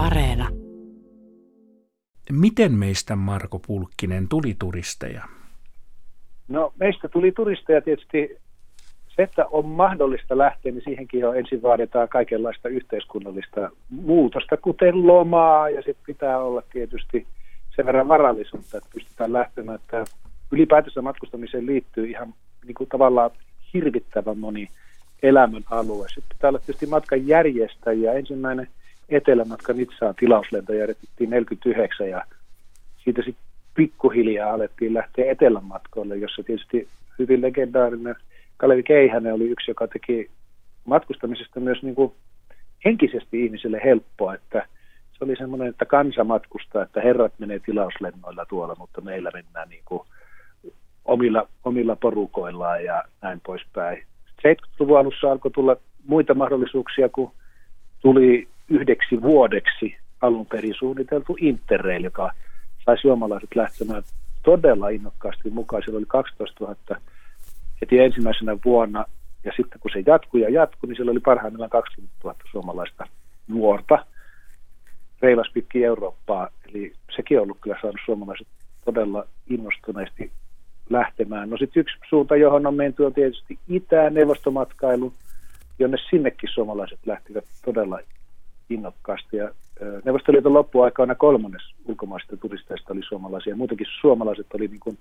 Areena. Miten meistä, Marko Pulkkinen, tuli turisteja? No meistä tuli turisteja tietysti se, että on mahdollista lähteä, niin siihenkin jo ensin vaaditaan kaikenlaista yhteiskunnallista muutosta, kuten lomaa, ja sitten pitää olla tietysti sen verran varallisuutta, että pystytään lähtemään. Että ylipäätänsä matkustamiseen liittyy ihan niin kuin tavallaan hirvittävän moni elämän alue. Sitten pitää olla tietysti matkan järjestäjiä. Ensimmäinen etelämatka Nitsaan tilauslento järjestettiin 49 ja siitä sitten pikkuhiljaa alettiin lähteä etelänmatkoille, jossa tietysti hyvin legendaarinen Kalevi Keihänen oli yksi, joka teki matkustamisesta myös niin kuin henkisesti ihmiselle helppoa, että se oli semmoinen, että kansa matkustaa, että herrat menee tilauslennoilla tuolla, mutta meillä mennään niin kuin omilla, omilla porukoillaan ja näin poispäin. 70-luvun alussa alkoi tulla muita mahdollisuuksia, kun tuli yhdeksi vuodeksi alun perin suunniteltu Interrail, joka sai suomalaiset lähtemään todella innokkaasti mukaan. Siellä oli 12 000 heti ensimmäisenä vuonna, ja sitten kun se jatkui ja jatkui, niin siellä oli parhaimmillaan 20 000 suomalaista nuorta reilas pitkin Eurooppaa. Eli sekin on ollut kyllä saanut suomalaiset todella innostuneesti lähtemään. No sitten yksi suunta, johon on menty, on tietysti Itään neuvostomatkailu, jonne sinnekin suomalaiset lähtivät todella innokkaasti. Ja Neuvostoliiton loppuaikana kolmannes ulkomaista turisteista oli suomalaisia. Muutenkin suomalaiset oli niin kuin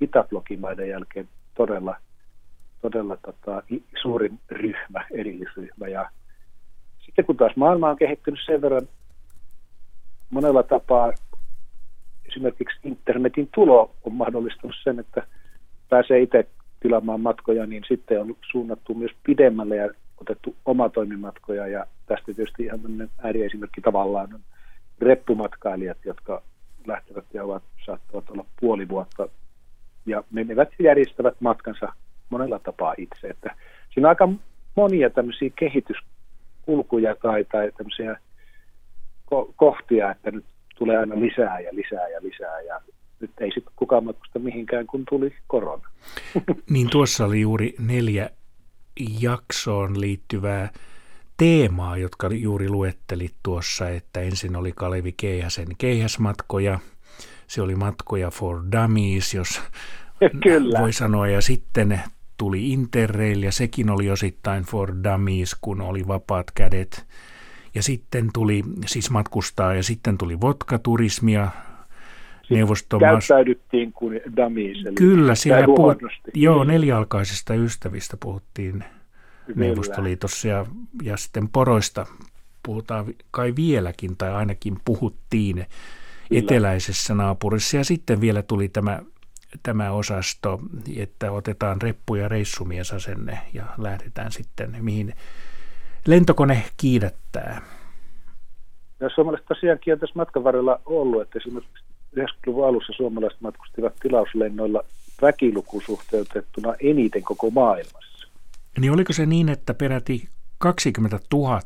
Itäblokimaiden jälkeen todella, todella tota, suurin ryhmä, erillisryhmä. Ja sitten kun taas maailma on kehittynyt sen verran monella tapaa, esimerkiksi internetin tulo on mahdollistanut sen, että pääsee itse tilaamaan matkoja, niin sitten on suunnattu myös pidemmälle ja otettu omatoimimatkoja ja tästä tietysti ihan tämmöinen ääriesimerkki tavallaan on reppumatkailijat, jotka lähtevät ja ovat, saattavat olla puoli vuotta ja menevät ja järjestävät matkansa monella tapaa itse. Että siinä on aika monia tämmöisiä kehityskulkuja tai, tai tämmöisiä ko- kohtia, että nyt tulee aina lisää ja lisää ja lisää ja nyt ei sitten kukaan matkusta mihinkään, kun tuli korona. Niin tuossa oli juuri neljä jaksoon liittyvää teemaa, jotka juuri luettelit tuossa, että ensin oli Kalevi Keihäsen keihäsmatkoja, se oli matkoja for dummies, jos Kyllä. voi sanoa, ja sitten tuli Interrail, ja sekin oli osittain for dummies, kun oli vapaat kädet. Ja sitten tuli siis matkustaa, ja sitten tuli vodka-turismia, neuvostomaassa. Käyttäydyttiin kuin dummies. Eli Kyllä, siellä puhut, joo, nelialkaisista ystävistä puhuttiin Kyllä. Neuvostoliitossa ja, ja sitten poroista puhutaan kai vieläkin, tai ainakin puhuttiin Kyllä. eteläisessä naapurissa. Ja sitten vielä tuli tämä, tämä osasto, että otetaan reppu- ja reissumiesasenne ja lähdetään sitten mihin lentokone kiidättää. Ja suomalaiset tosiaankin on tässä matkan varrella ollut, että esimerkiksi 90-luvun alussa suomalaiset matkustivat tilauslennoilla väkilukusuhteutettuna eniten koko maailmassa. Niin oliko se niin, että peräti 20 000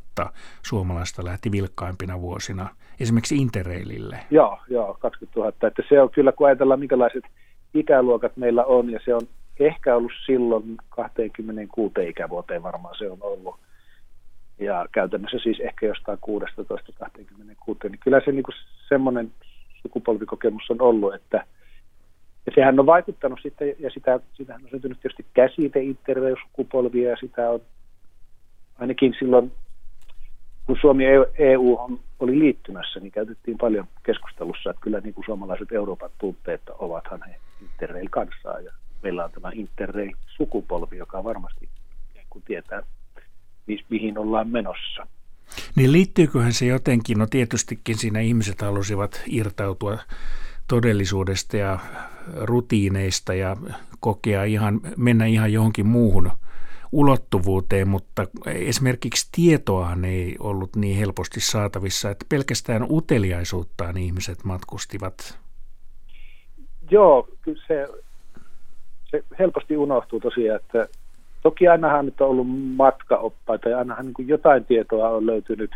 suomalaista lähti vilkkaimpina vuosina esimerkiksi Interrailille? Joo, joo, 20 000. Että se on kyllä, kun ajatellaan minkälaiset ikäluokat meillä on, ja se on ehkä ollut silloin 26 ikävuoteen varmaan se on ollut. Ja käytännössä siis ehkä jostain 16-26, niin kyllä se niin semmoinen sukupolvikokemus on ollut, että ja sehän on vaikuttanut sitten, ja sitä, sitähän on syntynyt tietysti käsite interview-sukupolvia, ja sitä on ainakin silloin, kun Suomi EU e oli liittymässä, niin käytettiin paljon keskustelussa, että kyllä niin kuin suomalaiset Euroopan tunteet ovathan he Interrail kanssa, ja meillä on tämä Interrail-sukupolvi, joka varmasti kun tietää, mihin ollaan menossa. Niin liittyyköhän se jotenkin, no tietystikin siinä ihmiset halusivat irtautua todellisuudesta ja rutiineista ja kokea ihan, mennä ihan johonkin muuhun ulottuvuuteen, mutta esimerkiksi tietoahan ei ollut niin helposti saatavissa, että pelkästään uteliaisuuttaan ihmiset matkustivat. Joo, kyllä se, se helposti unohtuu tosiaan, että Toki ainahan nyt on ollut matkaoppaita ja ainahan niin jotain tietoa on löytynyt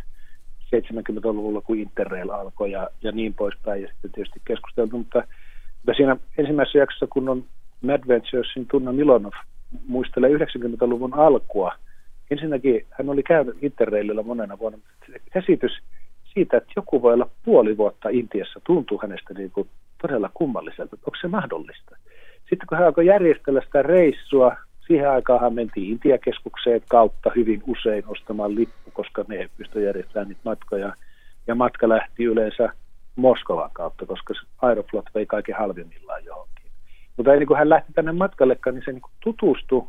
70-luvulla, kun Interrail alkoi ja, ja niin poispäin, ja sitten tietysti keskusteltu, mutta, mutta siinä ensimmäisessä jaksossa, kun on Madventuresin Tunna Milonov muistelee 90-luvun alkua, ensinnäkin hän oli käynyt Interraililla monena vuonna, käsitys siitä, että joku voi olla puoli vuotta Intiassa, tuntuu hänestä niin kuin todella kummalliselta, onko se mahdollista. Sitten kun hän alkoi järjestellä sitä reissua, siihen aikaan mentiin Intiakeskukseen kautta hyvin usein ostamaan lippu, koska ne pystyivät järjestämään niitä matkoja. Ja matka lähti yleensä Moskovan kautta, koska Aeroflot vei kaiken halvimmillaan johonkin. Mutta ennen kuin hän lähti tänne matkallekaan, niin se niin tutustui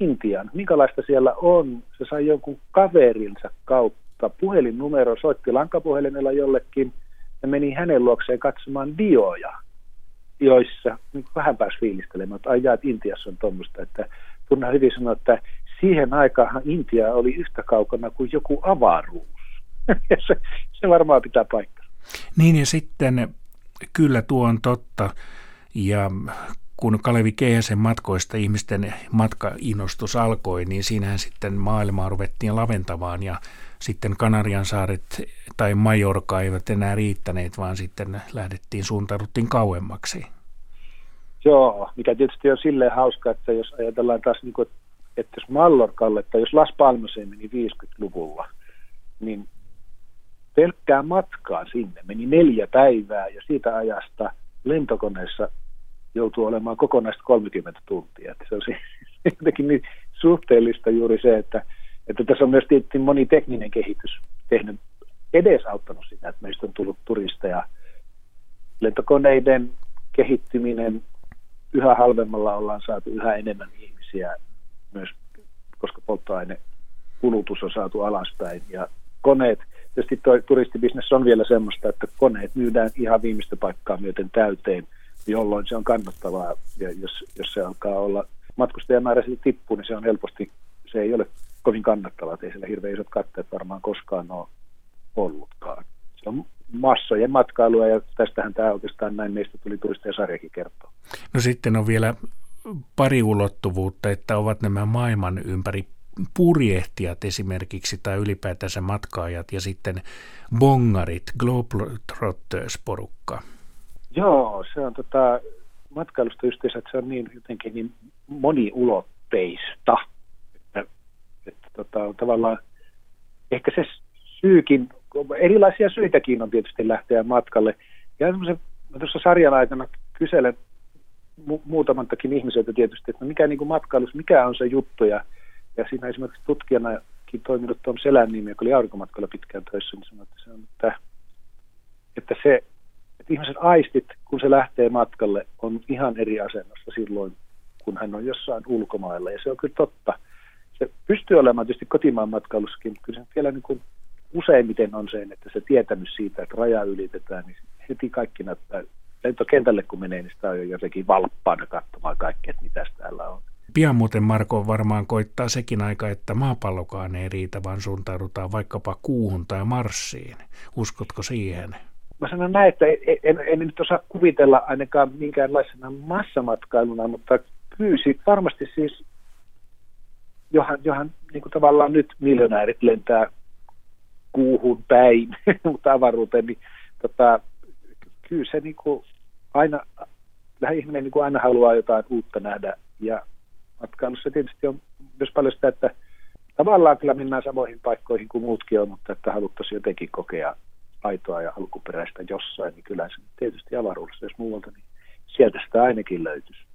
Intian, minkälaista siellä on. Se sai jonkun kaverinsa kautta puhelinnumero, soitti lankapuhelimella jollekin ja meni hänen luokseen katsomaan dioja, joissa niin vähän pääsi fiilistelemään, että ajaa, että Intiassa on tuommoista, että Tunna hyvin sanoi, että siihen aikaan Intia oli yhtä kaukana kuin joku avaruus. ja se, se varmaan pitää paikkaa. Niin ja sitten kyllä tuo on totta. Ja kun Kalevi Keihäsen matkoista ihmisten matkainnostus alkoi, niin siinähän sitten maailmaa ruvettiin laventamaan ja sitten Kanarian saaret tai Majorka eivät enää riittäneet, vaan sitten lähdettiin suuntauduttiin kauemmaksi. Joo, mikä tietysti on silleen hauska, että jos ajatellaan taas, niin kuin, että jos Mallorkalle tai jos Las Palmaseen meni 50-luvulla, niin pelkkää matkaa sinne meni neljä päivää ja siitä ajasta lentokoneessa joutuu olemaan kokonaista 30 tuntia. Että se on jotenkin niin suhteellista juuri se, että, että tässä on myös tietysti moni tekninen kehitys tehnyt edesauttanut sitä, että meistä on tullut turisteja. Lentokoneiden kehittyminen, yhä halvemmalla ollaan saatu yhä enemmän ihmisiä. Myös, koska polttoaine kulutus on saatu alaspäin ja koneet, tietysti tuo turistibisnes on vielä semmoista, että koneet myydään ihan viimeistä paikkaa myöten täyteen, jolloin se on kannattavaa. Ja jos, jos se alkaa olla matkustajamäärä sitten tippuu, niin se on helposti, se ei ole kovin kannattavaa, että ei siellä hirveän isot katteet varmaan koskaan ole ollutkaan. Se on massojen matkailua ja tästähän tämä oikeastaan näin meistä tuli sarjakin kertoa. No sitten on vielä pari ulottuvuutta, että ovat nämä maailman ympäri purjehtijat esimerkiksi tai ylipäätänsä matkaajat ja sitten bongarit, Globetrotters-porukka. Joo, se on tota, matkailusta yhteensä, että se on niin jotenkin niin moniulotteista, tota, tavallaan ehkä se syykin, erilaisia syitäkin on tietysti lähteä matkalle. Ja tuossa sarjan aikana kyselen mu- muutamantakin ihmiseltä tietysti, että no mikä niin matkailus, mikä on se juttu. Ja, ja siinä esimerkiksi tutkijanakin toiminut Tom nimi, joka oli aurinkomatkalla pitkään töissä, niin sanoi, että se on, että, että se, että ihmisen aistit, kun se lähtee matkalle, on ihan eri asennossa silloin, kun hän on jossain ulkomailla. Ja se on kyllä totta. Se pystyy olemaan tietysti kotimaan matkailussakin, mutta kyllä se vielä niin kuin useimmiten on se, että se tietämys siitä, että raja ylitetään, niin heti kaikki näyttää lentokentälle kun menee, niin sitä on jo jotenkin valppaana katsomaan kaikkea, että mitä täällä on. Pian muuten Marko varmaan koittaa sekin aika, että maapallokaan ei riitä, vaan suuntaudutaan vaikkapa kuuhun tai Marsiin. Uskotko siihen? Mä sanon näin, että en, en, en nyt osaa kuvitella ainakaan minkäänlaisena massamatkailuna, mutta kyllä varmasti siis, johan, johan niin kuin tavallaan nyt miljonäärit lentää kuuhun päin, mutta avaruuteen, niin tota, kyllä se niin kuin aina, ihminen niin kuin aina haluaa jotain uutta nähdä. Ja matkailussa tietysti on myös paljon sitä, että tavallaan kyllä mennään samoihin paikkoihin kuin muutkin on, mutta että haluttaisiin jotenkin kokea aitoa ja alkuperäistä jossain, niin kyllä se tietysti avaruudessa, jos muualta, niin sieltä sitä ainakin löytyisi.